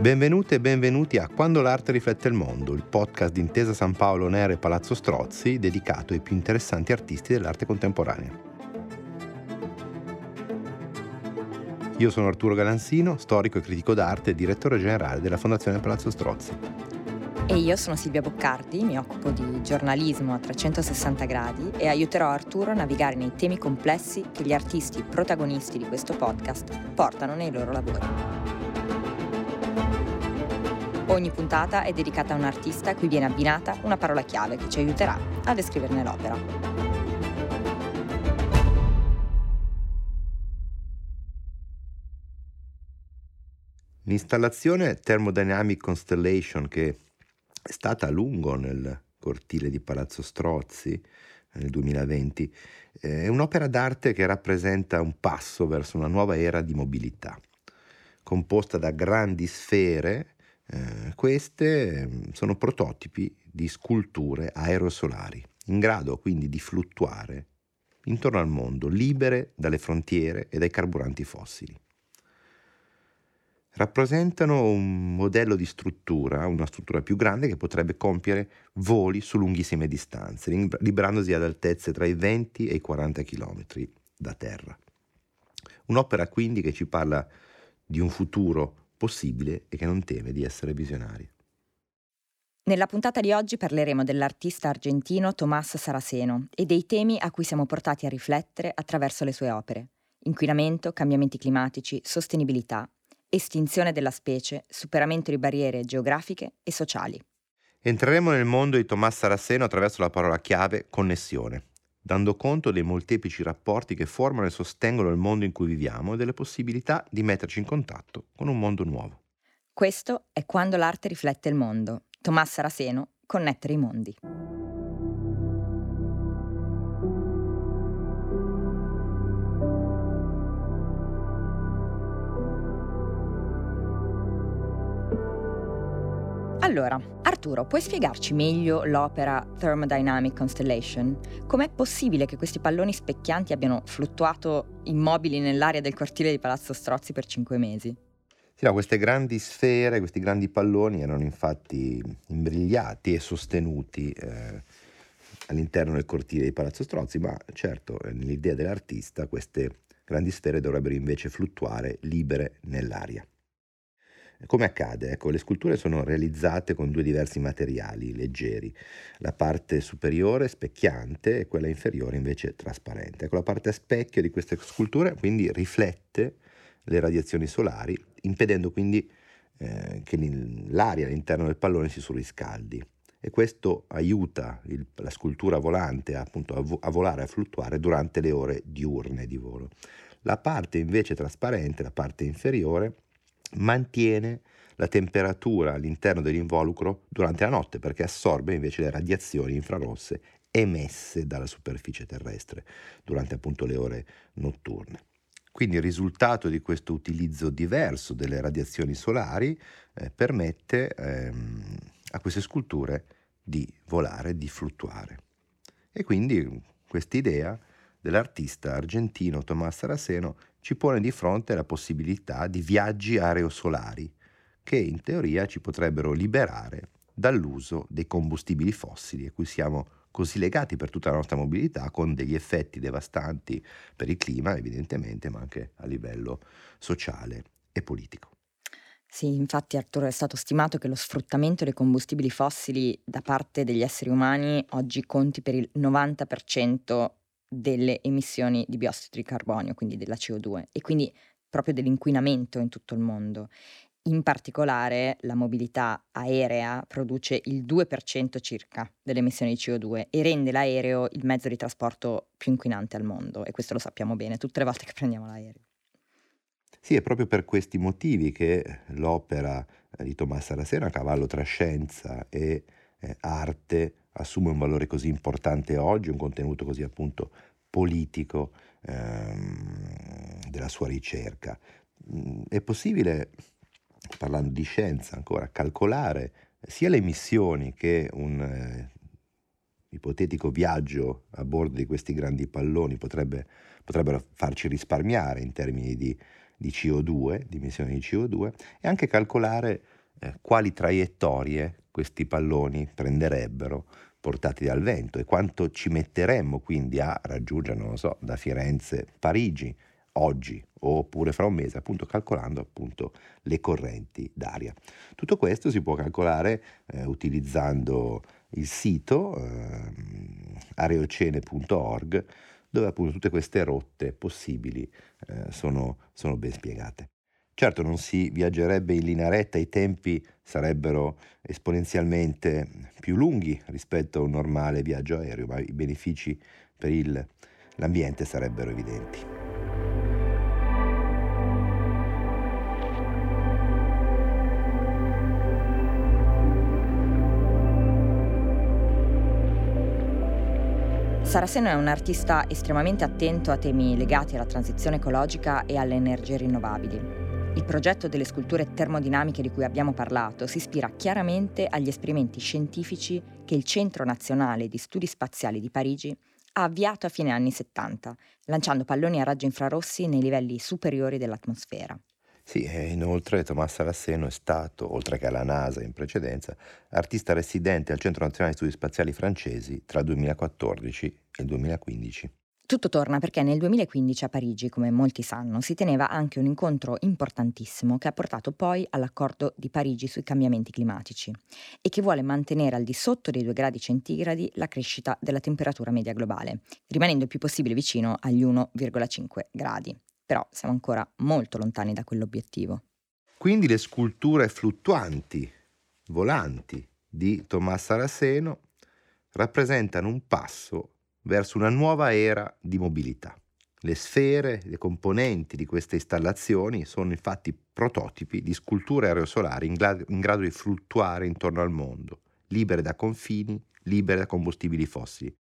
Benvenute e benvenuti a Quando l'arte riflette il mondo, il podcast di Intesa San Paolo Nere e Palazzo Strozzi dedicato ai più interessanti artisti dell'arte contemporanea. Io sono Arturo Galansino, storico e critico d'arte e direttore generale della Fondazione Palazzo Strozzi. E io sono Silvia Boccardi, mi occupo di giornalismo a 360 gradi e aiuterò Arturo a navigare nei temi complessi che gli artisti protagonisti di questo podcast portano nei loro lavori. Ogni puntata è dedicata a un artista a cui viene abbinata una parola chiave che ci aiuterà a descriverne l'opera. L'installazione Thermodynamic Constellation che è stata a lungo nel cortile di Palazzo Strozzi nel 2020 è un'opera d'arte che rappresenta un passo verso una nuova era di mobilità, composta da grandi sfere eh, queste ehm, sono prototipi di sculture aerosolari, in grado quindi di fluttuare intorno al mondo, libere dalle frontiere e dai carburanti fossili. Rappresentano un modello di struttura, una struttura più grande che potrebbe compiere voli su lunghissime distanze, liberandosi ad altezze tra i 20 e i 40 km da terra. Un'opera quindi che ci parla di un futuro possibile e che non teme di essere visionario. Nella puntata di oggi parleremo dell'artista argentino Tomás Saraceno e dei temi a cui siamo portati a riflettere attraverso le sue opere. Inquinamento, cambiamenti climatici, sostenibilità, estinzione della specie, superamento di barriere geografiche e sociali. Entreremo nel mondo di Tomás Saraceno attraverso la parola chiave connessione dando conto dei molteplici rapporti che formano e sostengono il mondo in cui viviamo e delle possibilità di metterci in contatto con un mondo nuovo. Questo è quando l'arte riflette il mondo. Tommaso Saraceno, Connettere i mondi. Allora, Arturo, puoi spiegarci meglio l'opera Thermodynamic Constellation? Com'è possibile che questi palloni specchianti abbiano fluttuato immobili nell'aria del cortile di Palazzo Strozzi per cinque mesi? Sì, no, queste grandi sfere, questi grandi palloni erano infatti imbrigliati e sostenuti eh, all'interno del cortile di Palazzo Strozzi, ma certo, eh, nell'idea dell'artista queste grandi sfere dovrebbero invece fluttuare libere nell'aria. Come accade? Ecco, le sculture sono realizzate con due diversi materiali leggeri, la parte superiore specchiante e quella inferiore invece trasparente. Ecco, la parte a specchio di queste sculture quindi riflette le radiazioni solari, impedendo quindi eh, che l'aria all'interno del pallone si surriscaldi e questo aiuta il, la scultura volante appunto a, vo- a volare, a fluttuare durante le ore diurne di volo. La parte invece trasparente, la parte inferiore, mantiene la temperatura all'interno dell'involucro durante la notte perché assorbe invece le radiazioni infrarosse emesse dalla superficie terrestre durante appunto le ore notturne. Quindi il risultato di questo utilizzo diverso delle radiazioni solari eh, permette ehm, a queste sculture di volare, di fluttuare. E quindi questa idea dell'artista argentino Tomás Saraceno ci pone di fronte la possibilità di viaggi aerosolari che in teoria ci potrebbero liberare dall'uso dei combustibili fossili a cui siamo così legati per tutta la nostra mobilità con degli effetti devastanti per il clima evidentemente ma anche a livello sociale e politico. Sì, infatti Arturo è stato stimato che lo sfruttamento dei combustibili fossili da parte degli esseri umani oggi conti per il 90% delle emissioni di biossido di carbonio, quindi della CO2 e quindi proprio dell'inquinamento in tutto il mondo. In particolare la mobilità aerea produce il 2% circa delle emissioni di CO2 e rende l'aereo il mezzo di trasporto più inquinante al mondo e questo lo sappiamo bene tutte le volte che prendiamo l'aereo. Sì, è proprio per questi motivi che l'opera di Tommaso Arasena, cavallo tra scienza e eh, arte, assume un valore così importante oggi, un contenuto così appunto politico ehm, della sua ricerca. Mm, è possibile, parlando di scienza ancora, calcolare sia le emissioni che un eh, ipotetico viaggio a bordo di questi grandi palloni potrebbe, potrebbero farci risparmiare in termini di, di CO2, di emissioni di CO2, e anche calcolare eh, quali traiettorie questi palloni prenderebbero portati dal vento e quanto ci metteremmo quindi a raggiungere, non lo so, da Firenze Parigi oggi oppure fra un mese, appunto calcolando appunto le correnti d'aria. Tutto questo si può calcolare eh, utilizzando il sito eh, areocene.org dove appunto tutte queste rotte possibili eh, sono, sono ben spiegate. Certo non si viaggerebbe in linea retta, i tempi sarebbero esponenzialmente più lunghi rispetto a un normale viaggio aereo, ma i benefici per il, l'ambiente sarebbero evidenti. Saraceno è un artista estremamente attento a temi legati alla transizione ecologica e alle energie rinnovabili. Il progetto delle sculture termodinamiche di cui abbiamo parlato si ispira chiaramente agli esperimenti scientifici che il Centro Nazionale di Studi Spaziali di Parigi ha avviato a fine anni 70, lanciando palloni a raggi infrarossi nei livelli superiori dell'atmosfera. Sì, e inoltre Tommaso Rasseno è stato, oltre che alla NASA in precedenza, artista residente al Centro Nazionale di Studi Spaziali francesi tra il 2014 e il 2015. Tutto torna perché nel 2015 a Parigi, come molti sanno, si teneva anche un incontro importantissimo che ha portato poi all'accordo di Parigi sui cambiamenti climatici e che vuole mantenere al di sotto dei 2 gradi centigradi la crescita della temperatura media globale, rimanendo il più possibile vicino agli 1,5 gradi. Però siamo ancora molto lontani da quell'obiettivo. Quindi le sculture fluttuanti, volanti di Tommaso Saraceno rappresentano un passo verso una nuova era di mobilità. Le sfere, le componenti di queste installazioni sono infatti prototipi di sculture aerosolari in, gra- in grado di fluttuare intorno al mondo, libere da confini, libere da combustibili fossili.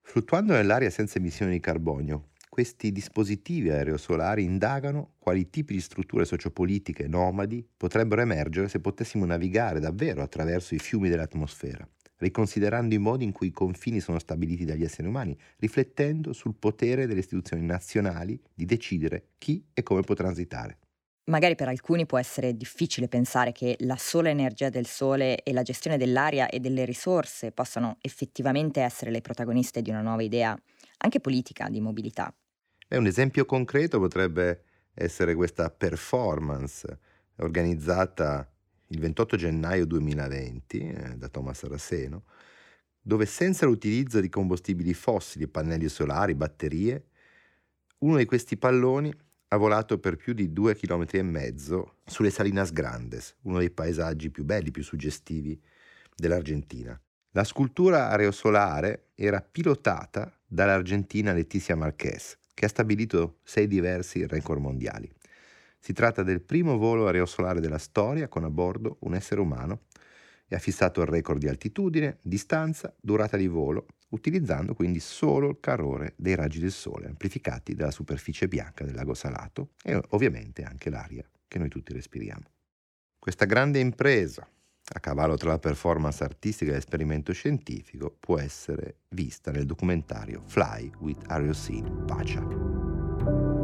Fluttuando nell'aria senza emissioni di carbonio, questi dispositivi aerosolari indagano quali tipi di strutture sociopolitiche nomadi potrebbero emergere se potessimo navigare davvero attraverso i fiumi dell'atmosfera riconsiderando i modi in cui i confini sono stabiliti dagli esseri umani, riflettendo sul potere delle istituzioni nazionali di decidere chi e come può transitare. Magari per alcuni può essere difficile pensare che la sola energia del sole e la gestione dell'aria e delle risorse possano effettivamente essere le protagoniste di una nuova idea, anche politica, di mobilità. Beh, un esempio concreto potrebbe essere questa performance organizzata il 28 gennaio 2020 eh, da Thomas Rasseno, dove senza l'utilizzo di combustibili fossili, pannelli solari, batterie, uno di questi palloni ha volato per più di due chilometri e mezzo sulle Salinas Grandes, uno dei paesaggi più belli, più suggestivi dell'Argentina. La scultura aerosolare era pilotata dall'argentina Letizia Marquez, che ha stabilito sei diversi record mondiali. Si tratta del primo volo aerosolare della storia con a bordo un essere umano e ha fissato il record di altitudine, distanza, durata di volo, utilizzando quindi solo il calore dei raggi del sole amplificati dalla superficie bianca del lago salato e ovviamente anche l'aria che noi tutti respiriamo. Questa grande impresa, a cavallo tra la performance artistica e l'esperimento scientifico, può essere vista nel documentario Fly with Ariosine Pacha.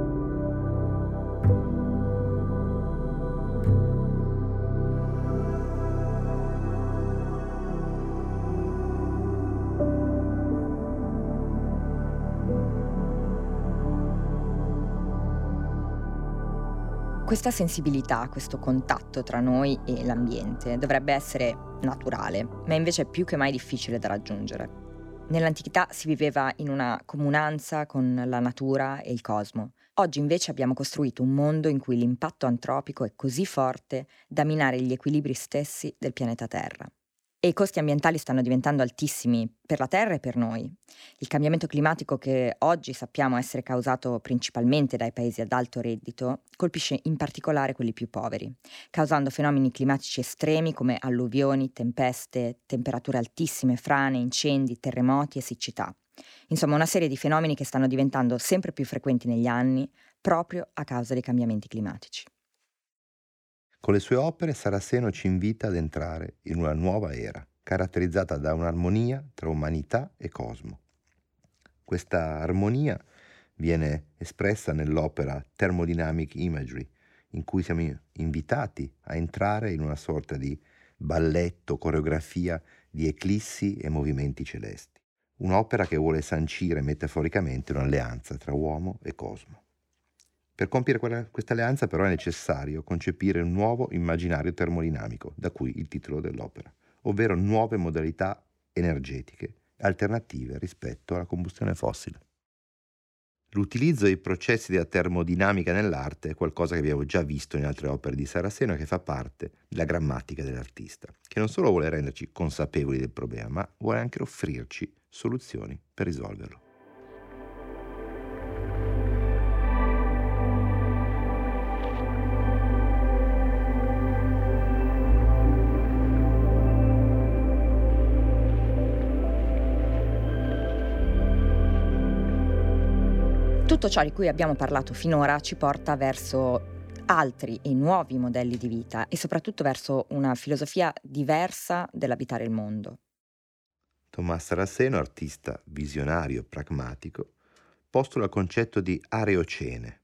Questa sensibilità, questo contatto tra noi e l'ambiente dovrebbe essere naturale, ma invece è più che mai difficile da raggiungere. Nell'antichità si viveva in una comunanza con la natura e il cosmo. Oggi invece abbiamo costruito un mondo in cui l'impatto antropico è così forte da minare gli equilibri stessi del pianeta Terra e i costi ambientali stanno diventando altissimi per la Terra e per noi. Il cambiamento climatico che oggi sappiamo essere causato principalmente dai paesi ad alto reddito colpisce in particolare quelli più poveri, causando fenomeni climatici estremi come alluvioni, tempeste, temperature altissime, frane, incendi, terremoti e siccità. Insomma, una serie di fenomeni che stanno diventando sempre più frequenti negli anni proprio a causa dei cambiamenti climatici. Con le sue opere Saraceno ci invita ad entrare in una nuova era, caratterizzata da un'armonia tra umanità e cosmo. Questa armonia viene espressa nell'opera Thermodynamic Imagery, in cui siamo invitati a entrare in una sorta di balletto, coreografia di eclissi e movimenti celesti. Un'opera che vuole sancire metaforicamente un'alleanza tra uomo e cosmo. Per compiere questa alleanza però è necessario concepire un nuovo immaginario termodinamico, da cui il titolo dell'opera, ovvero nuove modalità energetiche alternative rispetto alla combustione fossile. L'utilizzo dei processi della termodinamica nell'arte è qualcosa che abbiamo già visto in altre opere di Saraceno e che fa parte della grammatica dell'artista, che non solo vuole renderci consapevoli del problema, ma vuole anche offrirci soluzioni per risolverlo. Tutto ciò di cui abbiamo parlato finora ci porta verso altri e nuovi modelli di vita e soprattutto verso una filosofia diversa dell'abitare il mondo. Tommaso Saraceno, artista visionario pragmatico, postula il concetto di areocene,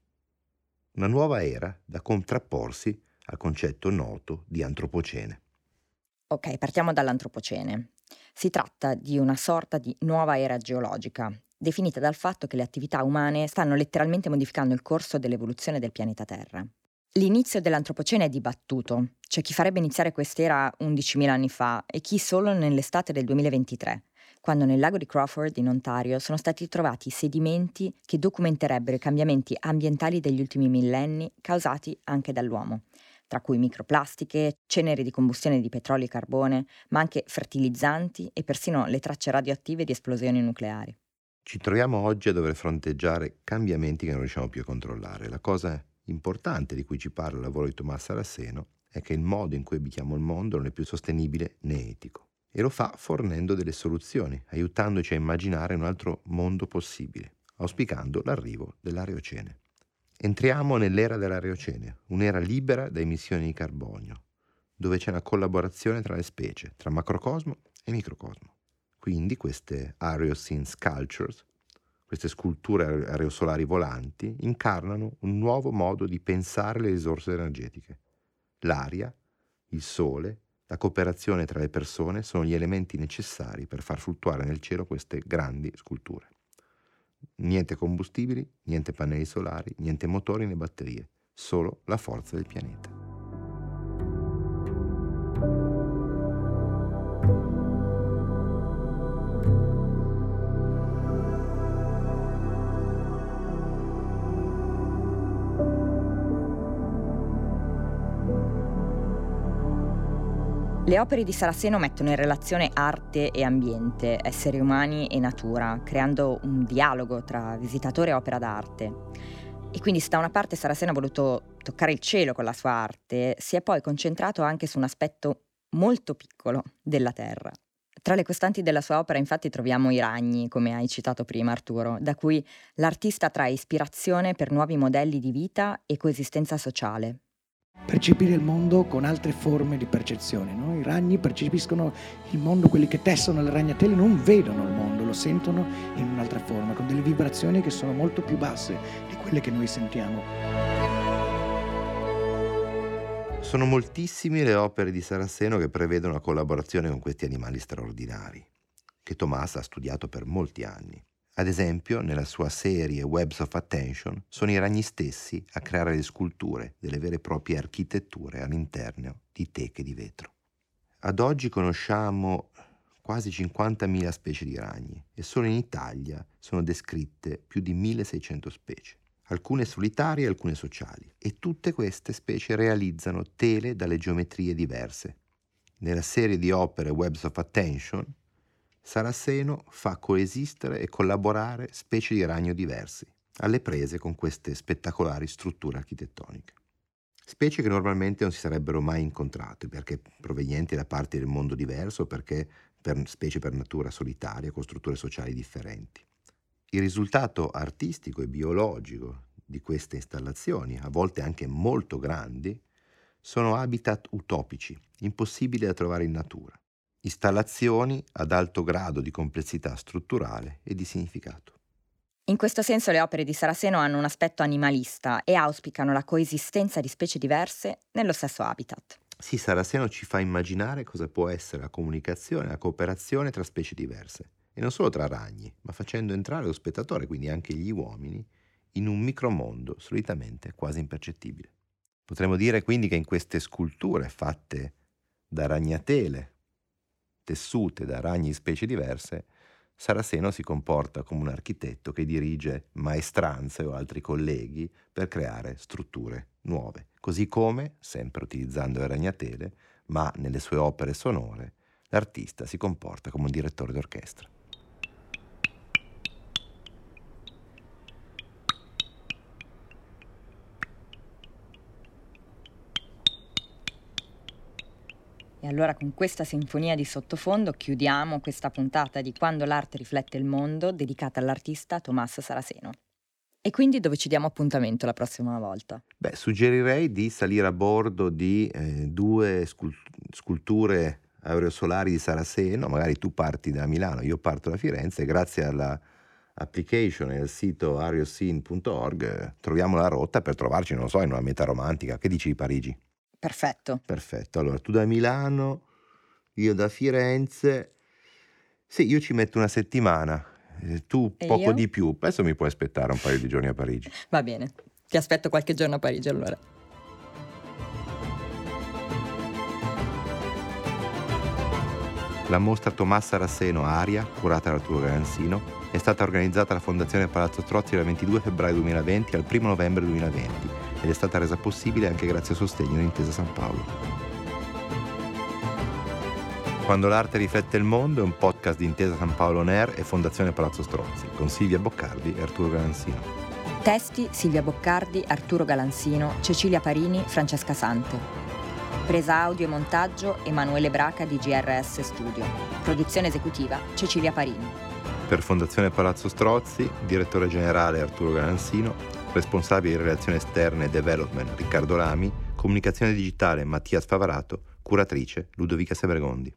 una nuova era da contrapporsi al concetto noto di antropocene. Ok, partiamo dall'antropocene. Si tratta di una sorta di nuova era geologica, definita dal fatto che le attività umane stanno letteralmente modificando il corso dell'evoluzione del pianeta Terra. L'inizio dell'antropocene è dibattuto, c'è chi farebbe iniziare quest'era 11.000 anni fa e chi solo nell'estate del 2023, quando nel lago di Crawford in Ontario sono stati trovati sedimenti che documenterebbero i cambiamenti ambientali degli ultimi millenni causati anche dall'uomo, tra cui microplastiche, ceneri di combustione di petrolio e carbone, ma anche fertilizzanti e persino le tracce radioattive di esplosioni nucleari. Ci troviamo oggi a dover fronteggiare cambiamenti che non riusciamo più a controllare. La cosa importante di cui ci parla il lavoro di Tommaso Saraceno è che il modo in cui abitiamo il mondo non è più sostenibile né etico. E lo fa fornendo delle soluzioni, aiutandoci a immaginare un altro mondo possibile, auspicando l'arrivo dell'areocene. Entriamo nell'era dell'areocene, un'era libera da emissioni di carbonio, dove c'è una collaborazione tra le specie, tra macrocosmo e microcosmo. Quindi queste Areoscene Sculptures, queste sculture aerosolari volanti, incarnano un nuovo modo di pensare le risorse energetiche. L'aria, il sole, la cooperazione tra le persone sono gli elementi necessari per far fluttuare nel cielo queste grandi sculture. Niente combustibili, niente pannelli solari, niente motori né batterie, solo la forza del pianeta. Le opere di Saraceno mettono in relazione arte e ambiente, esseri umani e natura, creando un dialogo tra visitatore e opera d'arte. E quindi se da una parte Saraceno ha voluto toccare il cielo con la sua arte, si è poi concentrato anche su un aspetto molto piccolo della Terra. Tra le costanti della sua opera infatti troviamo i ragni, come hai citato prima Arturo, da cui l'artista trae ispirazione per nuovi modelli di vita e coesistenza sociale percepire il mondo con altre forme di percezione. No? I ragni percepiscono il mondo, quelli che tessono le ragnatele non vedono il mondo, lo sentono in un'altra forma, con delle vibrazioni che sono molto più basse di quelle che noi sentiamo. Sono moltissime le opere di Saraceno che prevedono la collaborazione con questi animali straordinari, che Tommaso ha studiato per molti anni. Ad esempio, nella sua serie Webs of Attention, sono i ragni stessi a creare le sculture delle vere e proprie architetture all'interno di teche di vetro. Ad oggi conosciamo quasi 50.000 specie di ragni e solo in Italia sono descritte più di 1600 specie, alcune solitarie e alcune sociali, e tutte queste specie realizzano tele dalle geometrie diverse. Nella serie di opere Webs of Attention Saraceno fa coesistere e collaborare specie di ragno diversi, alle prese con queste spettacolari strutture architettoniche. Specie che normalmente non si sarebbero mai incontrate perché provenienti da parti del mondo diverso perché per specie per natura solitarie con strutture sociali differenti. Il risultato artistico e biologico di queste installazioni, a volte anche molto grandi, sono habitat utopici, impossibili da trovare in natura installazioni ad alto grado di complessità strutturale e di significato. In questo senso le opere di Saraceno hanno un aspetto animalista e auspicano la coesistenza di specie diverse nello stesso habitat. Sì, Saraceno ci fa immaginare cosa può essere la comunicazione, la cooperazione tra specie diverse, e non solo tra ragni, ma facendo entrare lo spettatore, quindi anche gli uomini, in un micromondo solitamente quasi impercettibile. Potremmo dire quindi che in queste sculture fatte da ragnatele, tessute da ragni specie diverse, Saraceno si comporta come un architetto che dirige maestranze o altri colleghi per creare strutture nuove, così come, sempre utilizzando le ragnatele, ma nelle sue opere sonore, l'artista si comporta come un direttore d'orchestra. Allora con questa sinfonia di sottofondo chiudiamo questa puntata di Quando l'arte riflette il mondo dedicata all'artista Tommaso Saraceno. E quindi dove ci diamo appuntamento la prossima volta? Beh, suggerirei di salire a bordo di eh, due sculture aerosolari di Saraceno, magari tu parti da Milano, io parto da Firenze, grazie alla application e al sito arioscene.org troviamo la rotta per trovarci, non so, in una meta romantica. Che dici di Parigi? Perfetto. Perfetto. Allora, tu da Milano, io da Firenze. Sì, io ci metto una settimana. Eh, tu E poco io? di più. Adesso mi puoi aspettare un paio di giorni a Parigi. Va bene. Ti aspetto qualche giorno a Parigi allora. La mostra Tommaso Rasseno Aria, curata da Arturo Garanzino, è stata organizzata alla Fondazione Palazzo Strozzi dal 22 febbraio 2020 al 1 novembre 2020 ed è stata resa possibile anche grazie al sostegno di Intesa San Paolo. Quando l'arte riflette il mondo è un podcast di Intesa San Paolo Ner e Fondazione Palazzo Strozzi con Silvia Boccardi e Arturo Garanzino. Testi Silvia Boccardi, Arturo Galanzino, Cecilia Parini, Francesca Sante. Presa audio e montaggio Emanuele Braca di GRS Studio. Produzione esecutiva Cecilia Parini. Per Fondazione Palazzo Strozzi, direttore generale Arturo Garanzino, responsabile relazioni esterne e development Riccardo Rami, comunicazione digitale Mattia Sfavarato, curatrice Ludovica Sebregondi.